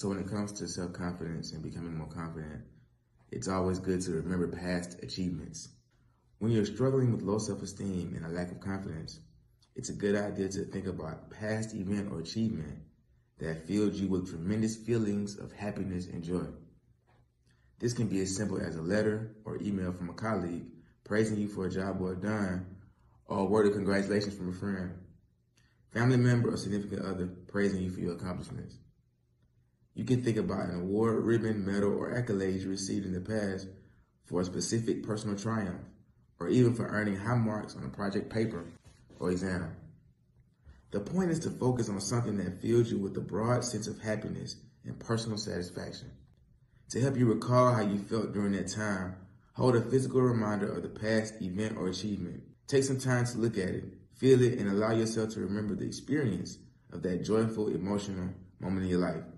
So when it comes to self-confidence and becoming more confident, it's always good to remember past achievements. When you're struggling with low self-esteem and a lack of confidence, it's a good idea to think about past event or achievement that filled you with tremendous feelings of happiness and joy. This can be as simple as a letter or email from a colleague praising you for a job well done, or a word of congratulations from a friend, family member or significant other praising you for your accomplishments. You can think about an award, ribbon, medal, or accolades you received in the past for a specific personal triumph, or even for earning high marks on a project paper or exam. The point is to focus on something that fills you with a broad sense of happiness and personal satisfaction. To help you recall how you felt during that time, hold a physical reminder of the past event or achievement. Take some time to look at it, feel it, and allow yourself to remember the experience of that joyful, emotional moment in your life.